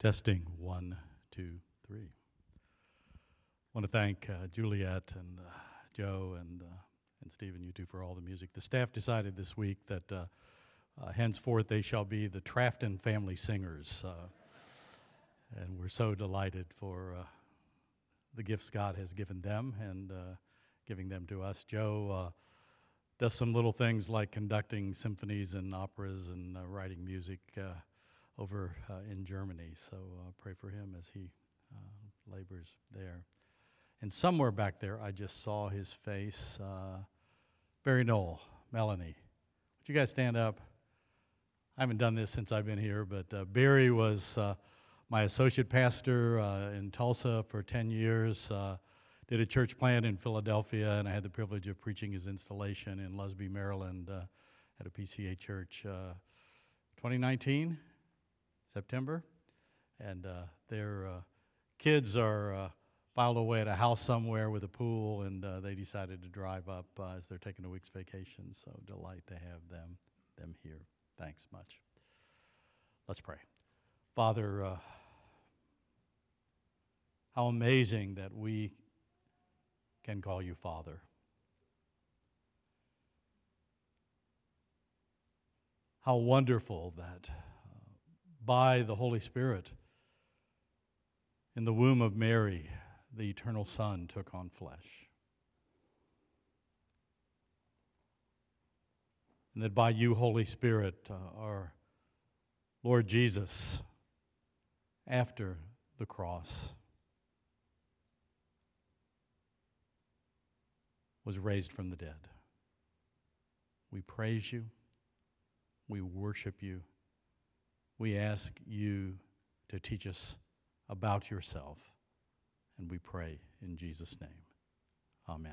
Testing one, two, three. I want to thank uh, Juliet and uh, Joe and, uh, and Stephen, you two, for all the music. The staff decided this week that uh, uh, henceforth they shall be the Trafton Family Singers. Uh, and we're so delighted for the gifts God has given them and giving them to us. Joe does some little things like conducting symphonies and operas and writing music over uh, in Germany. So uh, pray for him as he uh, labors there. And somewhere back there, I just saw his face. Uh, Barry Knoll, Melanie. Would you guys stand up? I haven't done this since I've been here, but uh, Barry was uh, my associate pastor in Tulsa for 10 years. did a church plant in Philadelphia, and I had the privilege of preaching his installation in Lusby, Maryland, at a PCA church. 2019, September, and uh, their uh, kids are uh, filed away at a house somewhere with a pool, and uh, they decided to drive up uh, as they're taking a week's vacation. So delight to have them them here. Thanks much. Let's pray, Father. How amazing that we can call you Father. How wonderful that by the Holy Spirit. In the womb of Mary, the eternal Son took on flesh. And that by you, Holy Spirit, uh, our Lord Jesus, after the cross, was raised from the dead. We praise you. We worship you we ask you to teach us about yourself. And we pray in Jesus' name. Amen.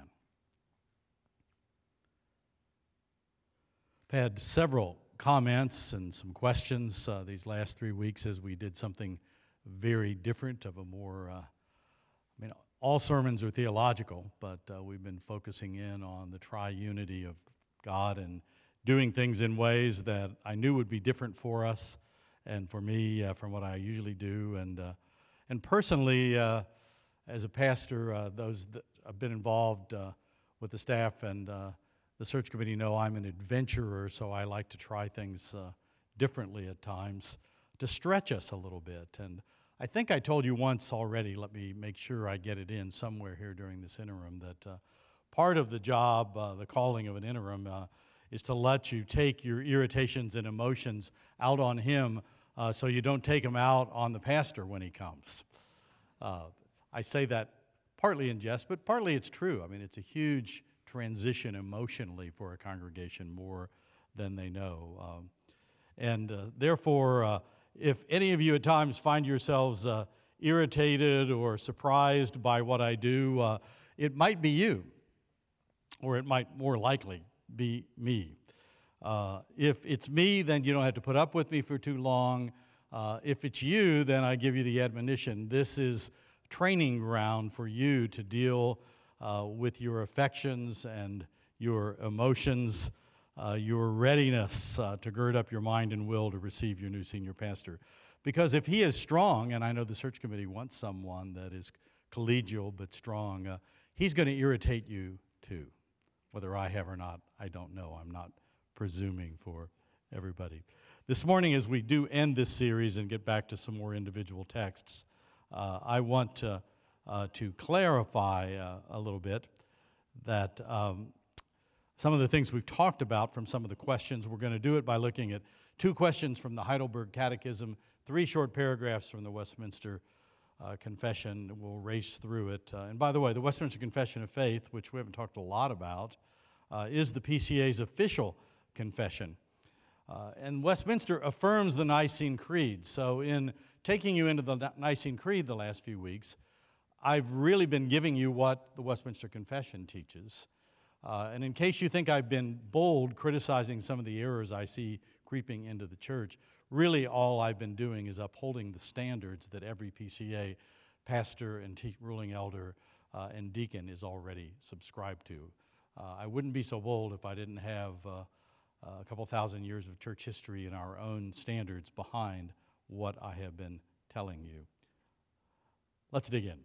I've had several comments and some questions uh, these last three weeks as we did something very different of a more, uh, I mean, all sermons are theological, but uh, we've been focusing in on the triunity of God and doing things in ways that I knew would be different for us and for me uh, from what I usually do. And, uh, and personally, uh, as a pastor, uh, those that have been involved uh, with the staff and the search committee know I'm an adventurer, so I like to try things differently at times to stretch us a little bit. And I think I told you once already, let me make sure I get it in somewhere here during this interim, that uh, part of the job, uh, the calling of an interim, uh, is to let you take your irritations and emotions out on Him uh, so you don't take him out on the pastor when he comes. Uh, I say that partly in jest, but partly it's true. I mean, it's a huge transition emotionally for a congregation more than they know. Um, and uh, therefore, uh, if any of you at times find yourselves uh, irritated or surprised by what I do, uh, it might be you, or it might more likely be me. Uh, if it's me, then you don't have to put up with me for too long. Uh, if it's you, then I give you the admonition. This is training ground for you to deal uh, with your affections and your emotions, uh, your readiness uh, to gird up your mind and will to receive your new senior pastor. Because if he is strong, and I know the search committee wants someone that is collegial but strong, uh, he's going to irritate you too. Whether I have or not, I don't know. I'm not presuming for everybody. This morning, as we do end this series and get back to some more individual texts, uh, I want to, uh, to clarify uh, a little bit that um, some of the things we've talked about from some of the questions, we're going to do it by looking at two questions from the Heidelberg Catechism, three short paragraphs from the Westminster uh, Confession. We'll race through it. Uh, and by the way, the Westminster Confession of Faith, which we haven't talked a lot about, uh, is the PCA's official confession. Uh, and Westminster affirms the Nicene Creed. So, in taking you into the Nicene Creed the last few weeks, I've really been giving you what the Westminster Confession teaches. Uh, and in case you think I've been bold criticizing some of the errors I see creeping into the church, really all I've been doing is upholding the standards that every PCA pastor and te- ruling elder uh, and deacon is already subscribed to. Uh, I wouldn't be so bold if I didn't have uh, Uh, a couple thousand years of church history and our own standards behind what I have been telling you. Let's dig in.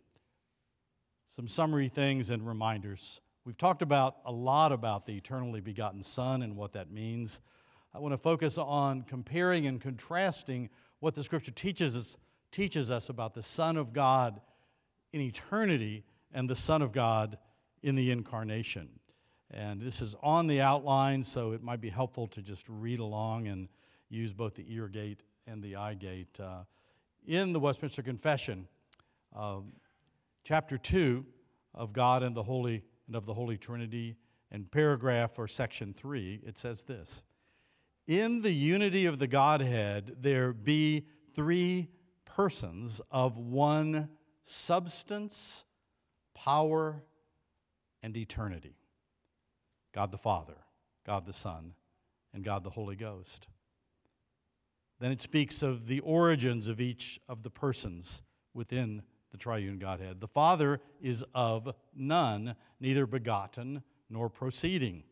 Some summary things and reminders. We've talked about a lot about the eternally begotten Son and what that means. I want to focus on comparing and contrasting what the scripture teaches us, teaches us about the Son of God in eternity and the Son of God in the incarnation. And this is on the outline, so it might be helpful to just read along and use both the ear gate and the eye gate. Uh, in the Westminster Confession, uh, chapter 2 of God and the Holy and of the Holy Trinity, and paragraph or section 3, it says this In the unity of the Godhead, there be three persons of one substance, power, and eternity God the Father, God the Son, and God the Holy Ghost. Then it speaks of the origins of each of the persons within the triune Godhead. The Father is of none, neither begotten nor proceeding.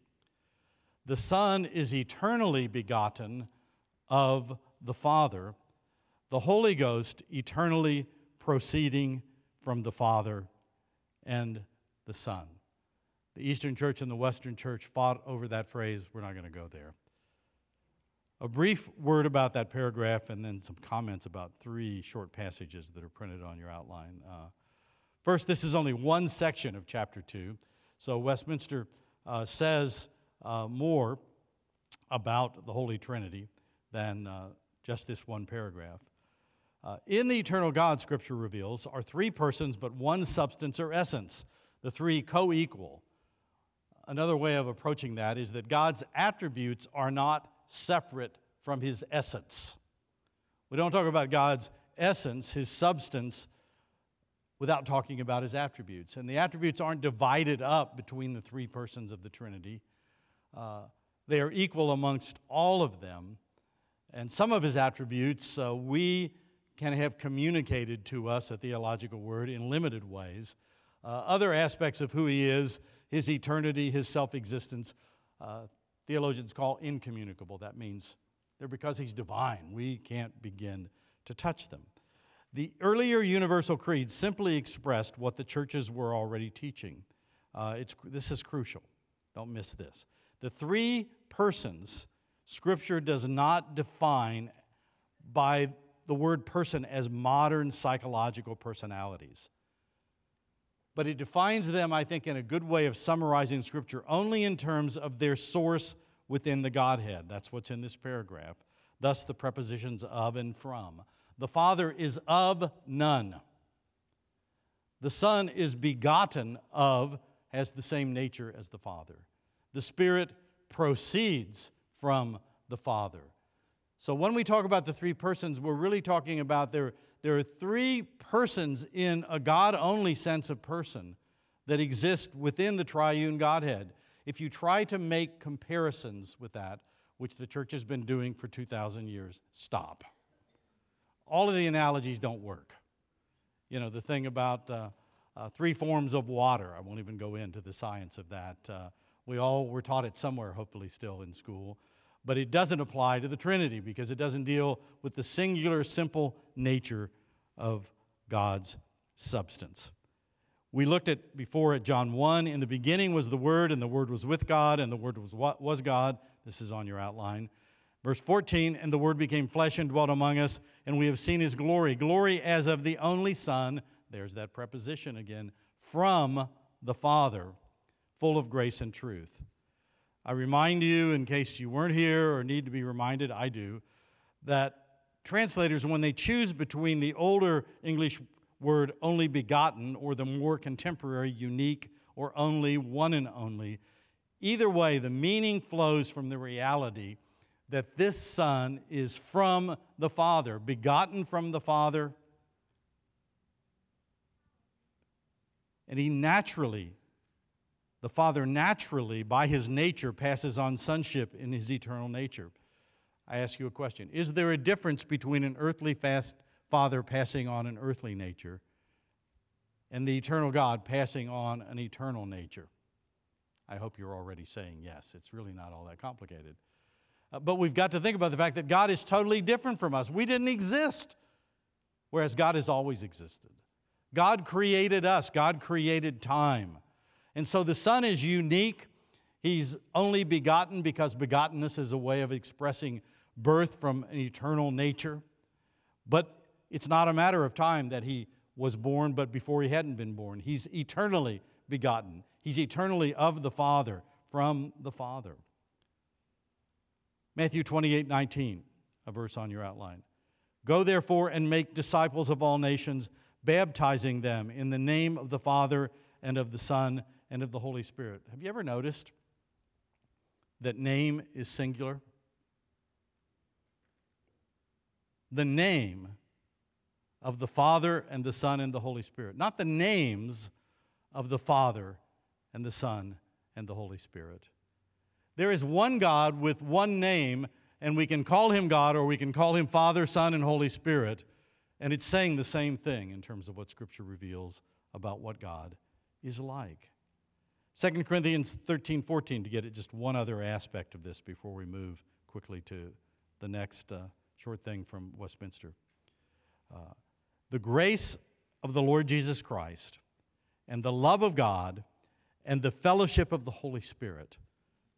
The Son is eternally begotten of the Father. The Holy Ghost eternally proceeding from the Father and the Son. The Eastern Church and the Western Church fought over that phrase. We're not going to go there. A brief word about that paragraph and then some comments about three short passages that are printed on your outline. Uh, first, this is only one section of chapter 2. So Westminster uh, says uh, more about the Holy Trinity than uh, just this one paragraph. Uh, in the eternal God, Scripture reveals, are three persons but one substance or essence, the three co equal another way of approaching that is that God's attributes are not separate from his essence. We don't talk about God's essence, his substance, without talking about his attributes. And the attributes aren't divided up between the three persons of the Trinity, uh, they are equal amongst all of them. And some of his attributes uh, we can have communicated to us, a theological word, in limited ways. Uh, other aspects of who he is his eternity, his self existence, uh, theologians call incommunicable. That means they're because he's divine. We can't begin to touch them. The earlier universal creed simply expressed what the churches were already teaching. Uh, it's, this is crucial. Don't miss this. The three persons, Scripture does not define by the word person as modern psychological personalities but it defines them, I think, in a good way of summarizing Scripture only in terms of their source within the Godhead. That's what's in this paragraph. Thus, the prepositions of and from. The Father is of none. The Son is begotten of, has the same nature as the Father. The Spirit proceeds from the Father. So, when we talk about the three persons, we're really talking about their there are three persons in a God only sense of person that exist within the triune Godhead. If you try to make comparisons with that, which the church has been doing for 2,000 years, stop. All of the analogies don't work. You know, the thing about uh, uh, three forms of water, I won't even go into the science of that. Uh, we all were taught it somewhere, hopefully, still in school but it doesn't apply to the Trinity because it doesn't deal with the singular, simple nature of God's substance. We looked at before at John 1 in the beginning was the Word, and the Word was with God, and the Word was, was God. This is on your outline. Verse 14, and the Word became flesh and dwelt among us, and we have seen his glory. Glory as of the only Son, there's that preposition again, from the Father, full of grace and truth. I remind you, in case you weren't here or need to be reminded, I do, that translators, when they choose between the older English word only begotten or the more contemporary unique or only, one and only, either way, the meaning flows from the reality that this Son is from the Father, begotten from the Father, and he naturally the Father naturally, by his nature, passes on sonship in his eternal nature. I ask you a question Is there a difference between an earthly fast Father passing on an earthly nature and the eternal God passing on an eternal nature? I hope you're already saying yes. It's really not all that complicated. Uh, but we've got to think about the fact that God is totally different from us. We didn't exist whereas God has always existed. God created us, God created time. And so the Son is unique. He's only begotten because begottenness is a way of expressing birth from an eternal nature. But it's not a matter of time that he was born, but before he hadn't been born. He's eternally begotten. He's eternally of the Father, from the Father. Matthew 28 19, a verse on your outline. Go therefore and make disciples of all nations, baptizing them in the name of the Father and of the Son and of the Holy Spirit. Have you ever noticed that name is singular? The name of the Father and the Son and the Holy Spirit, not the names of the Father and the Son and the Holy Spirit. There is one God with one name, and we can call him God or we can call him Father, Son, and Holy Spirit, and it's saying the same thing in terms of what Scripture reveals about what God is like. 2 Corinthians 13 14, to get at just one other aspect of this before we move quickly to the next uh, short thing from Westminster. Uh, the grace of the Lord Jesus Christ and the love of God and the fellowship of the Holy Spirit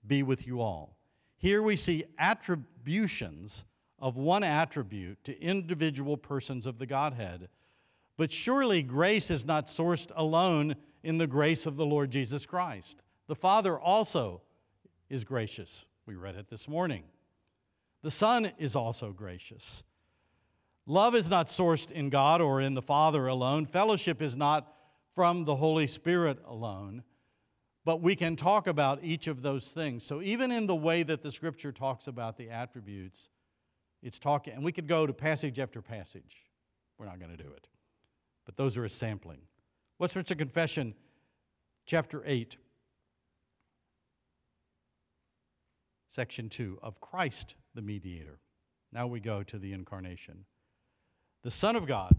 be with you all. Here we see attributions of one attribute to individual persons of the Godhead. But surely grace is not sourced alone in the grace of the Lord Jesus Christ. The Father also is gracious. We read it this morning. The Son is also gracious. Love is not sourced in God or in the Father alone. Fellowship is not from the Holy Spirit alone. But we can talk about each of those things. So, even in the way that the scripture talks about the attributes, it's talking, and we could go to passage after passage. We're not going to do it. But those are a sampling. Westminster Confession, chapter 8, section 2 of Christ the mediator. Now we go to the incarnation the Son of God,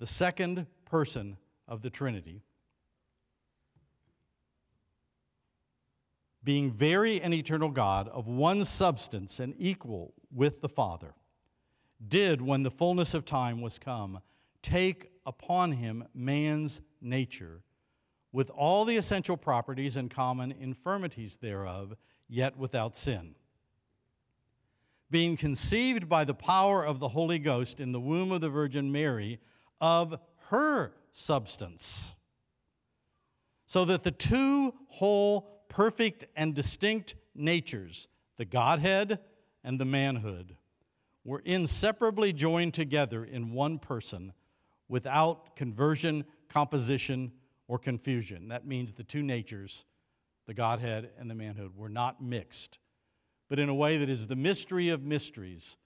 the second person of the Trinity, being very and eternal God of one substance and equal with the Father, did, when the fullness of time was come, take upon him man's nature, with all the essential properties and common infirmities thereof, yet without sin being conceived by the power of the Holy Ghost in the womb of the Virgin Mary, of her substance. So that the two whole, perfect, and distinct natures, the Godhead and the manhood, were inseparably joined together in one person without conversion, composition, or confusion. That means the two natures, the Godhead and the manhood, were not mixed but in a way that is the mystery of mysteries,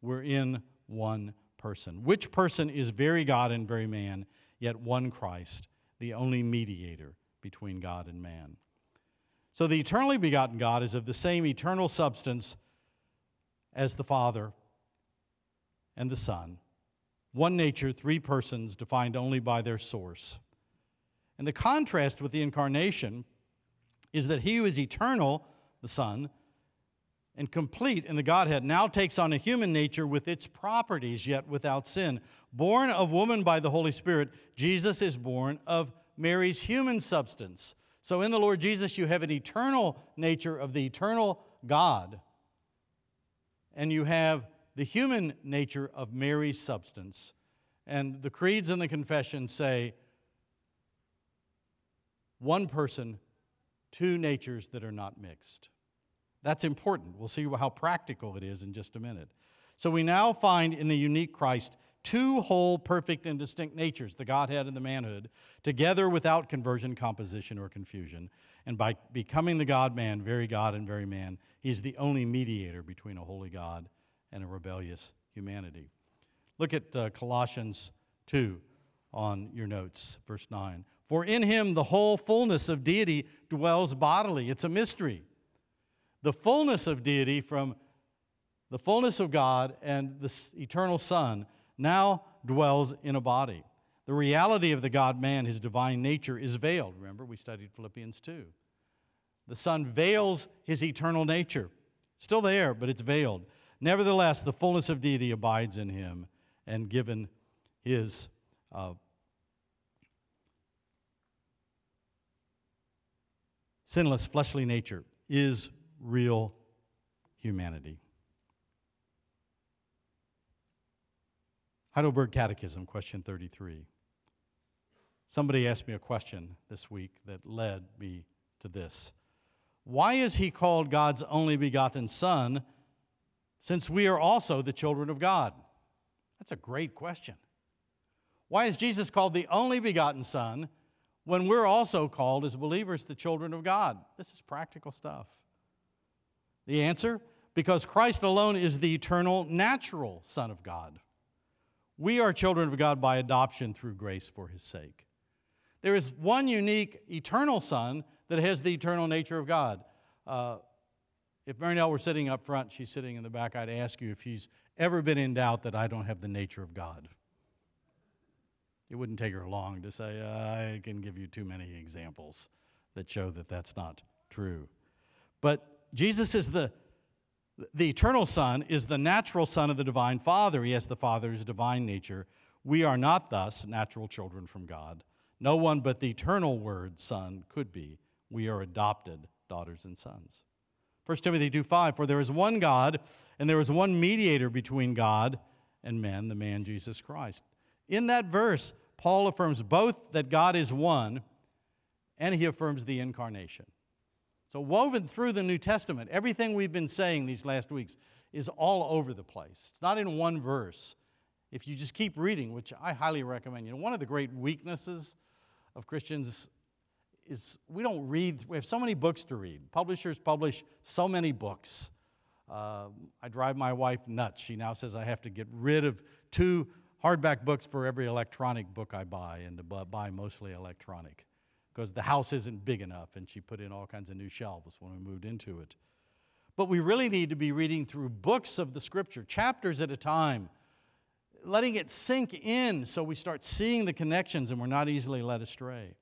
we're in one person. Which person is very God and very man, yet one Christ, the only mediator between God and man. So the eternally begotten God is of the same eternal substance as the Father and the Son. One nature, three persons, defined only by their source. And the contrast with the incarnation is that he who is eternal, the Son, and complete in the Godhead, now takes on a human nature with its properties, yet without sin. Born of woman by the Holy Spirit, Jesus is born of Mary's human substance. So in the Lord Jesus, you have an eternal nature of the eternal God, and you have the human nature of Mary's substance. And the creeds and the confessions say one person, two natures that are not mixed. That's important. We'll see how practical it is in just a minute. So we now find in the unique Christ two whole, perfect, and distinct natures, the Godhead and the manhood, together without conversion, composition, or confusion. And by becoming the God man, very God and very man, he's the only mediator between a holy God and a rebellious humanity. Look at uh, Colossians 2 on your notes, verse 9. For in him the whole fullness of deity dwells bodily. It's a mystery the fullness of deity from the fullness of God and the eternal Son now dwells in a body. The reality of the God man, his divine nature, is veiled. Remember, we studied Philippians 2. The Son veils his eternal nature. Still there, but it's veiled. Nevertheless, the fullness of deity abides in him, and given his uh, sinless fleshly nature is real humanity. Heidelberg Catechism, question 33. Somebody asked me a question this week that led me to this. Why is he called God's only begotten Son since we are also the children of God? That's a great question. Why is Jesus called the only begotten Son when we're also called as believers the children of God? This is practical stuff. The answer? Because Christ alone is the eternal, natural Son of God. We are children of God by adoption through grace for his sake. There is one unique eternal Son that has the eternal nature of God. Uh, if Marinelle were sitting up front, she's sitting in the back, I'd ask you if she's ever been in doubt that I don't have the nature of God. It wouldn't take her long to say, I can give you too many examples that show that that's not true. But Jesus is the, the eternal Son, is the natural Son of the divine Father. He has the Father's divine nature. We are not thus natural children from God. No one but the eternal Word, Son, could be. We are adopted daughters and sons. 1 Timothy 2 5, for there is one God, and there is one mediator between God and men, the man Jesus Christ. In that verse, Paul affirms both that God is one, and he affirms the incarnation. So, woven through the New Testament, everything we've been saying these last weeks is all over the place. It's not in one verse. If you just keep reading, which I highly recommend, you know, one of the great weaknesses of Christians is we don't read, we have so many books to read. Publishers publish so many books. Uh, I drive my wife nuts. She now says I have to get rid of two hardback books for every electronic book I buy, and to buy mostly electronic because the house isn't big enough, and she put in all kinds of new shelves when we moved into it. But we really need to be reading through books of the scripture, chapters at a time, letting it sink in so we start seeing the connections and we're not easily led astray.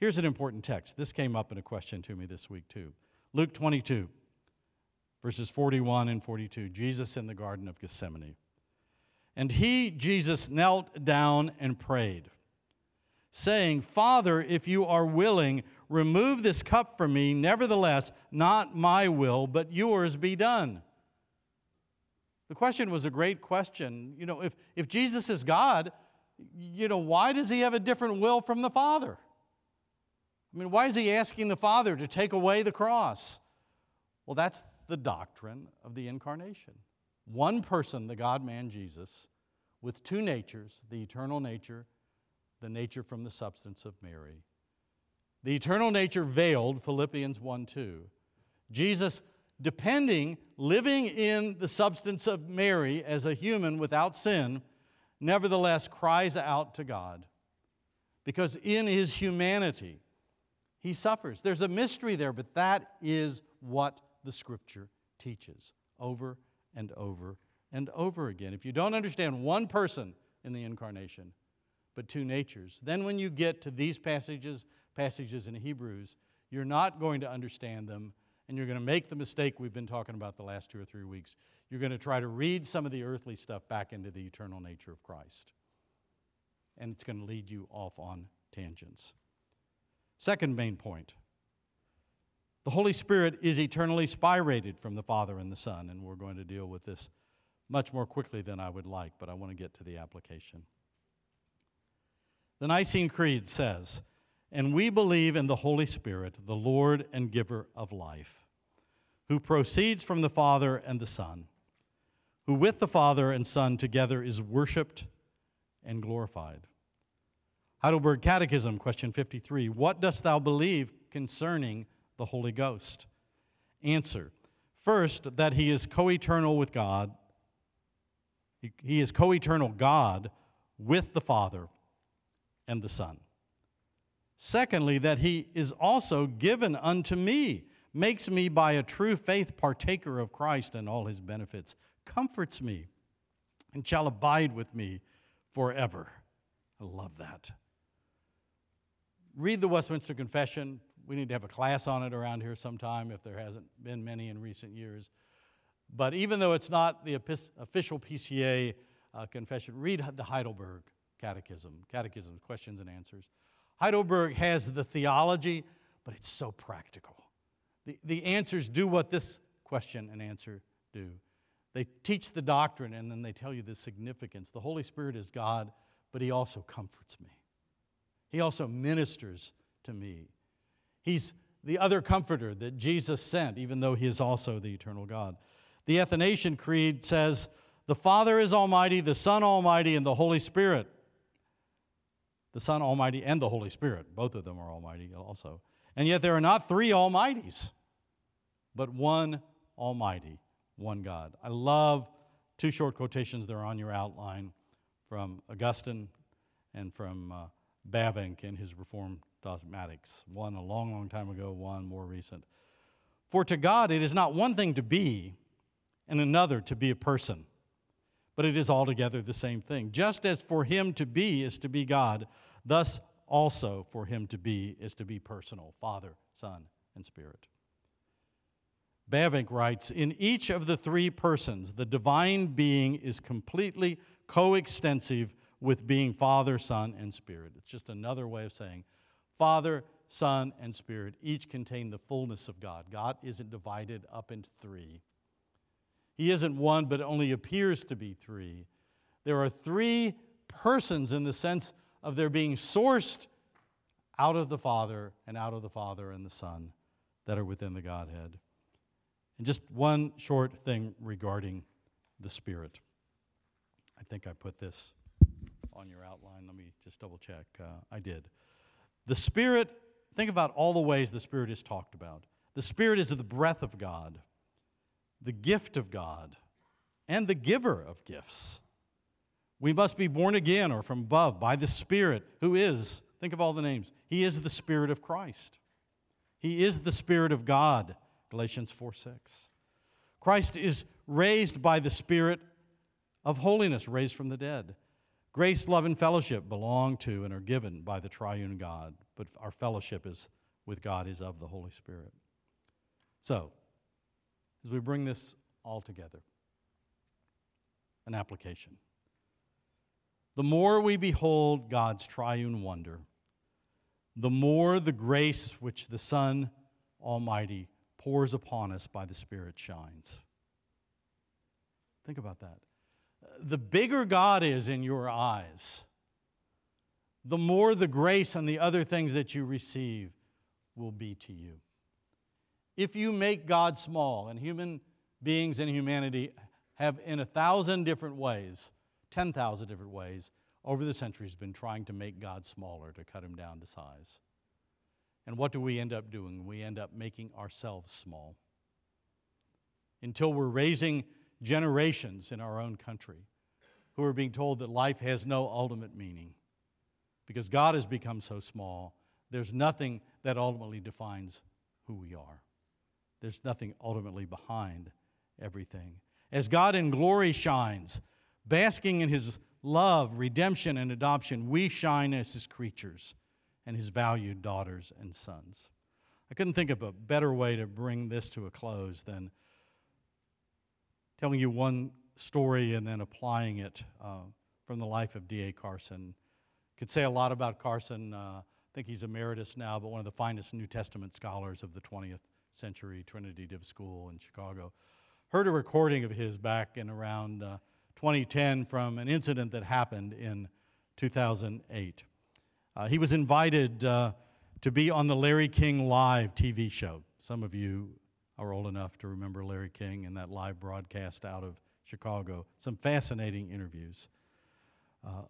Here's an important text. This came up in a question to me this week, too. Luke 22, verses 41 and 42. Jesus in the Garden of Gethsemane. And he, Jesus, knelt down and prayed, saying, Father, if you are willing, remove this cup from me. Nevertheless, not my will, but yours be done. The question was a great question. You know, if, if Jesus is God, you know, why does he have a different will from the Father? I mean, why is he asking the Father to take away the cross? Well, that's the doctrine of the incarnation. One person, the God man Jesus, with two natures the eternal nature, the nature from the substance of Mary. The eternal nature veiled, Philippians 1 2. Jesus depending, living in the substance of Mary as a human without sin, nevertheless cries out to God. Because in his humanity, he suffers. There's a mystery there, but that is what the scripture teaches over and over and over again. If you don't understand one person in the incarnation, but two natures, then when you get to these passages, passages in Hebrews, you're not going to understand them, and you're going to make the mistake we've been talking about the last two or three weeks. You're going to try to read some of the earthly stuff back into the eternal nature of Christ. And it's going to lead you off on tangents. Second main point the Holy Spirit is eternally spirated from the Father and the Son, and we're going to deal with this much more quickly than I would like, but I want to get to the application. The Nicene Creed says, And we believe in the Holy Spirit, the Lord and giver of life, who proceeds from the Father and the Son, who with the Father and Son together is worshiped and glorified. Heidelberg Catechism, question 53 What dost thou believe concerning the Holy Ghost? Answer First, that he is co eternal with God. He is co eternal God with the Father and the Son. Secondly, that he is also given unto me, makes me by a true faith partaker of Christ and all his benefits, comforts me, and shall abide with me forever. I love that read the Westminster Confession. We need to have a class on it around here sometime if there hasn't been many in recent years. But even though it's not the official PCA uh, confession, read the Heidelberg Catechism, Catechism, questions and answers. Heidelberg has the theology, but it's so practical. The, the answers do what this question and answer do. They teach the doctrine and then they tell you the significance. The Holy Spirit is God, but He also comforts me. He also ministers to me. He's the other comforter that Jesus sent, even though He is also the eternal God. The Athanasian Creed says, The Father is Almighty, the Son Almighty, and the Holy Spirit. The Son Almighty and the Holy Spirit, both of them are Almighty also. And yet there are not three Almighties, but one Almighty, one God. I love two short quotations that are on your outline from Augustine and from uh, Bavinck in his Reformed Dogmatics. One a long, long time ago, one more recent. For to God it is not one thing to be, and another to be a person, but it is altogether the same thing. Just as for him to be is to be God, thus also for him to be is to be personal Father, Son, and Spirit. Bavinck writes In each of the three persons, the divine being is completely coextensive with being Father, Son, and Spirit. It's just another way of saying Father, Son, and Spirit each contain the fullness of God. God isn't divided up into three. He isn't one, but only appears to be three. There are three persons in the sense of their being sourced out of the Father and out of the Father and the Son that are within the Godhead. And just one short thing regarding the Spirit. I think I put this on your outline. Let me just double check. Uh, I did. The Spirit, think about all the ways the Spirit is talked about. The Spirit is the breath of God, the gift of God, and the giver of gifts. We must be born again or from above by the Spirit, who is, think of all the names, He is the Spirit of Christ. He is the Spirit of God, Galatians 4 6. Christ is raised by the Spirit of holiness, raised from the dead. Grace, love, and fellowship belong to and are given by the triune God, but our fellowship is with God is of the Holy Spirit. So, as we bring this all together, an application. The more we behold God's triune wonder, the more the grace which the Son Almighty pours upon us by the Spirit shines. Think about that. The bigger God is in your eyes, the more the grace and the other things that you receive will be to you. If you make God small, and human beings and humanity have in a thousand different ways 10,000 different ways over the centuries been trying to make God smaller, to cut him down to size. And what do we end up doing? We end up making ourselves small. Until we're raising generations in our own country who are being told that life has no ultimate meaning. Because God has become so small, there's nothing that ultimately defines who we are. There's nothing ultimately behind everything. As God in glory shines, Basking in his love, redemption, and adoption, we shine as his creatures and his valued daughters and sons. I couldn't think of a better way to bring this to a close than telling you one story and then applying it uh, from the life of D.A. Carson. Could say a lot about Carson. Uh, I think he's emeritus now, but one of the finest New Testament scholars of the 20th century, Trinity Div School in Chicago. Heard a recording of his back in around uh, 2010 from an incident that happened in 2008. Uh, he was invited uh, to be on the Larry King Live TV show. Some of you are old enough to remember Larry King and that live broadcast out of Chicago. Some fascinating interviews. Uh,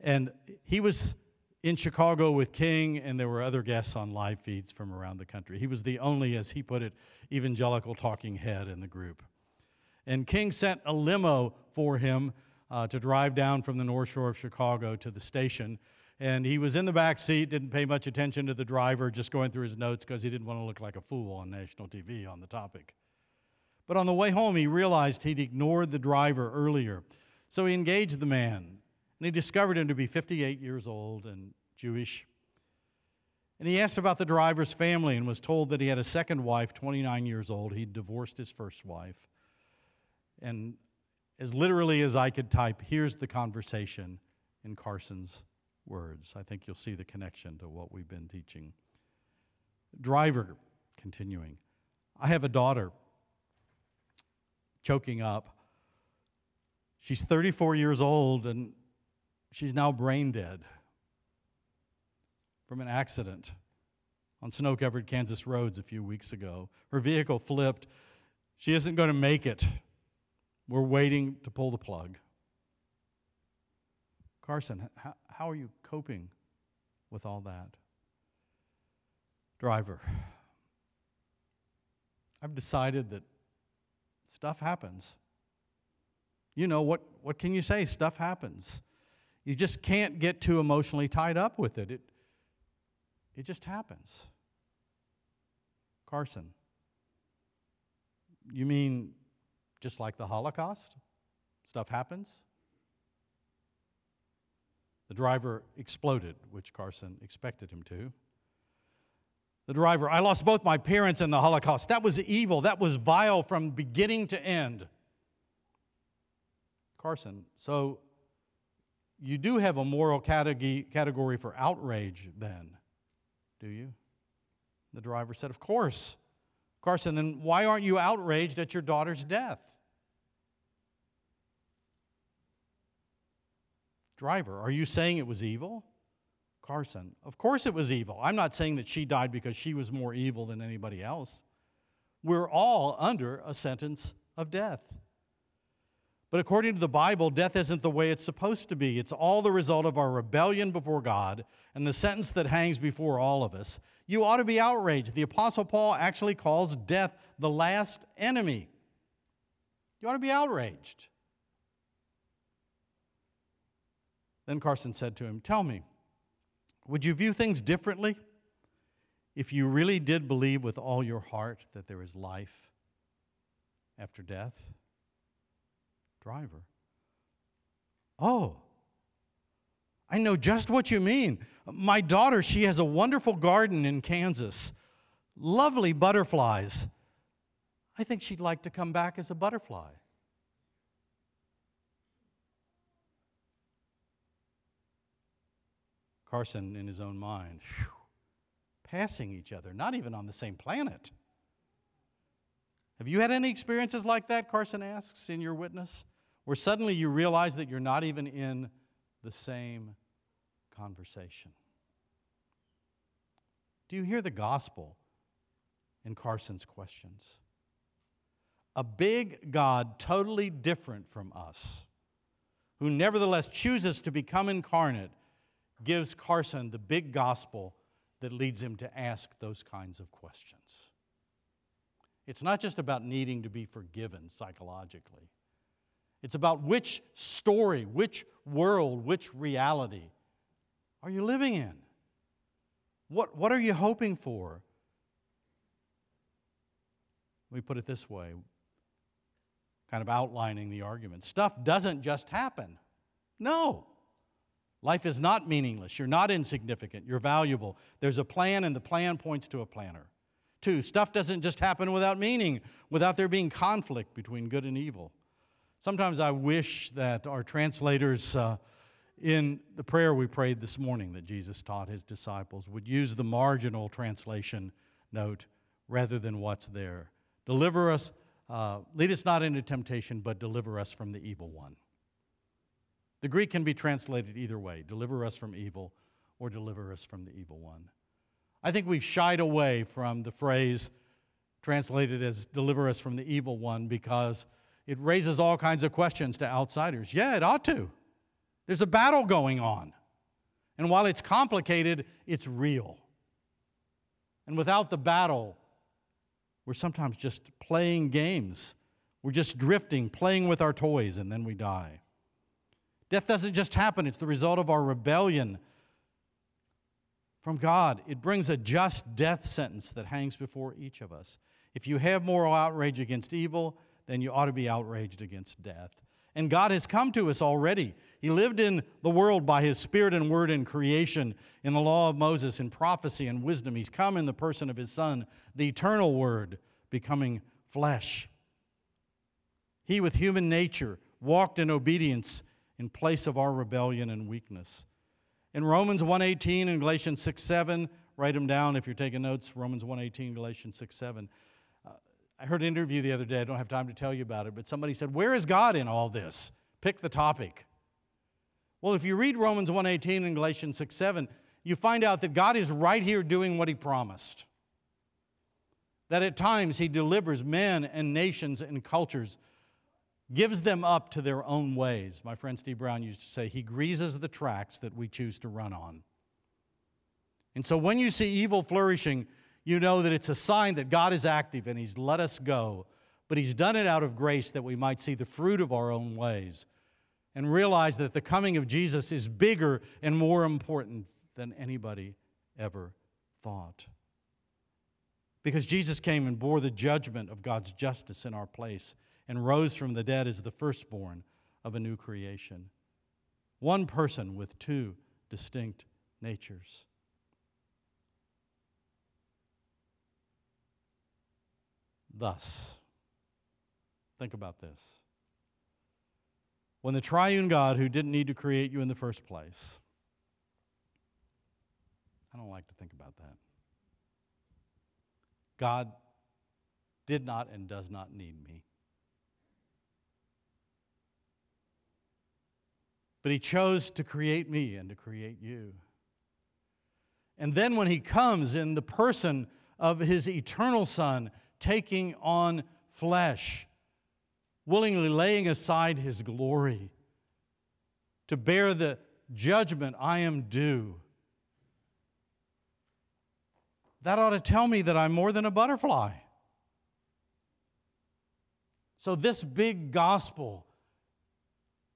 and he was in Chicago with King, and there were other guests on live feeds from around the country. He was the only, as he put it, evangelical talking head in the group. And King sent a limo for him uh, to drive down from the North Shore of Chicago to the station. And he was in the back seat, didn't pay much attention to the driver, just going through his notes because he didn't want to look like a fool on national TV on the topic. But on the way home, he realized he'd ignored the driver earlier. So he engaged the man, and he discovered him to be 58 years old and Jewish. And he asked about the driver's family and was told that he had a second wife, 29 years old. He'd divorced his first wife. And as literally as I could type, here's the conversation in Carson's words. I think you'll see the connection to what we've been teaching. Driver, continuing. I have a daughter choking up. She's 34 years old and she's now brain dead from an accident on snow covered Kansas roads a few weeks ago. Her vehicle flipped. She isn't going to make it. We're waiting to pull the plug. Carson, how, how are you coping with all that? Driver, I've decided that stuff happens. You know, what, what can you say? Stuff happens. You just can't get too emotionally tied up with it. It, it just happens. Carson, you mean just like the Holocaust? Stuff happens? The driver exploded, which Carson expected him to. The driver, I lost both my parents in the Holocaust. That was evil. That was vile from beginning to end. Carson, so you do have a moral category for outrage then, do you? The driver said, Of course. Carson, then why aren't you outraged at your daughter's death? Driver, are you saying it was evil? Carson, of course it was evil. I'm not saying that she died because she was more evil than anybody else. We're all under a sentence of death. But according to the Bible, death isn't the way it's supposed to be. It's all the result of our rebellion before God and the sentence that hangs before all of us. You ought to be outraged. The Apostle Paul actually calls death the last enemy. You ought to be outraged. Then Carson said to him, Tell me, would you view things differently if you really did believe with all your heart that there is life after death? Driver. Oh, I know just what you mean. My daughter, she has a wonderful garden in Kansas, lovely butterflies. I think she'd like to come back as a butterfly. Carson, in his own mind, whew, passing each other, not even on the same planet. Have you had any experiences like that, Carson asks, in your witness, where suddenly you realize that you're not even in the same conversation? Do you hear the gospel in Carson's questions? A big God, totally different from us, who nevertheless chooses to become incarnate gives Carson the big gospel that leads him to ask those kinds of questions. It's not just about needing to be forgiven psychologically. It's about which story, which world, which reality are you living in? What, what are you hoping for? Let me put it this way, kind of outlining the argument. Stuff doesn't just happen. No. Life is not meaningless. You're not insignificant. You're valuable. There's a plan, and the plan points to a planner. Two, stuff doesn't just happen without meaning, without there being conflict between good and evil. Sometimes I wish that our translators, uh, in the prayer we prayed this morning that Jesus taught his disciples, would use the marginal translation note rather than what's there. Deliver us, uh, lead us not into temptation, but deliver us from the evil one. The Greek can be translated either way deliver us from evil or deliver us from the evil one. I think we've shied away from the phrase translated as deliver us from the evil one because it raises all kinds of questions to outsiders. Yeah, it ought to. There's a battle going on. And while it's complicated, it's real. And without the battle, we're sometimes just playing games. We're just drifting, playing with our toys, and then we die. Death doesn't just happen, it's the result of our rebellion from God. It brings a just death sentence that hangs before each of us. If you have moral outrage against evil, then you ought to be outraged against death. And God has come to us already. He lived in the world by His Spirit and Word in creation, in the law of Moses, in prophecy and wisdom. He's come in the person of His Son, the eternal Word, becoming flesh. He, with human nature, walked in obedience in place of our rebellion and weakness. In Romans 1:18 and Galatians 6:7, write them down if you're taking notes. Romans 1:18, Galatians 6:7. Uh, I heard an interview the other day. I don't have time to tell you about it, but somebody said, "Where is God in all this?" Pick the topic. Well, if you read Romans 1:18 and Galatians 6:7, you find out that God is right here doing what he promised. That at times he delivers men and nations and cultures gives them up to their own ways. My friend Steve Brown used to say, He greases the tracks that we choose to run on. And so when you see evil flourishing, you know that it's a sign that God is active and He's let us go, but He's done it out of grace that we might see the fruit of our own ways and realize that the coming of Jesus is bigger and more important than anybody ever thought. Because Jesus came and bore the judgment of God's justice in our place and rose from the dead as the firstborn of a new creation. One person with two distinct natures. Thus, think about this. When the triune God, who didn't need to create you in the first place, I don't like to think about that. God did not and does not need me. But he chose to create me and to create you. And then when he comes in the person of his eternal Son, taking on flesh, willingly laying aside his glory to bear the judgment I am due, that ought to tell me that I'm more than a butterfly. So, this big gospel,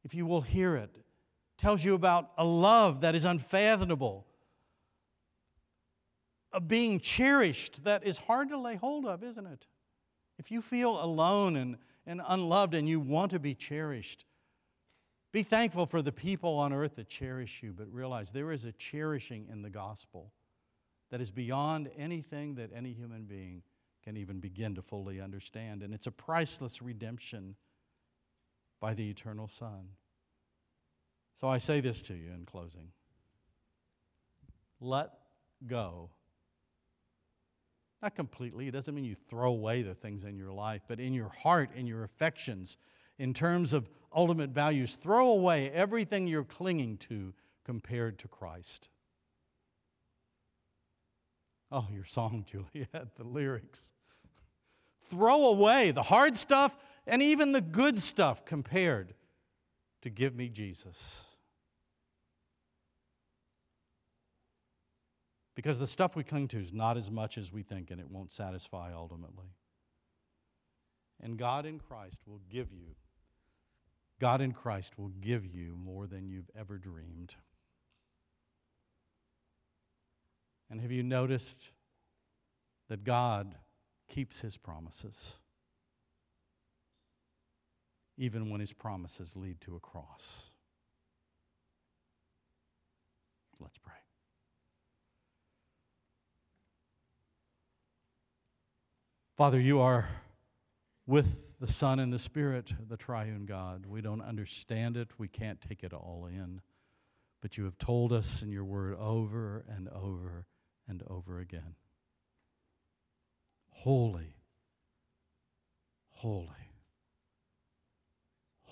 if you will hear it, tells you about a love that is unfathomable, a being cherished that is hard to lay hold of, isn't it? If you feel alone and, and unloved and you want to be cherished, be thankful for the people on earth that cherish you, but realize there is a cherishing in the gospel that is beyond anything that any human being can even begin to fully understand. And it's a priceless redemption by the eternal Son. So I say this to you in closing let go. Not completely, it doesn't mean you throw away the things in your life, but in your heart, in your affections, in terms of ultimate values, throw away everything you're clinging to compared to Christ. Oh, your song, Juliet, the lyrics. Throw away the hard stuff and even the good stuff compared to give me Jesus. Because the stuff we cling to is not as much as we think, and it won't satisfy ultimately. And God in Christ will give you, God in Christ will give you more than you've ever dreamed. And have you noticed that God keeps his promises? Even when his promises lead to a cross. Let's pray. Father, you are with the Son and the Spirit, the triune God. We don't understand it, we can't take it all in. But you have told us in your word over and over and over again. Holy, holy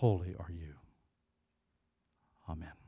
Holy are you. Amen.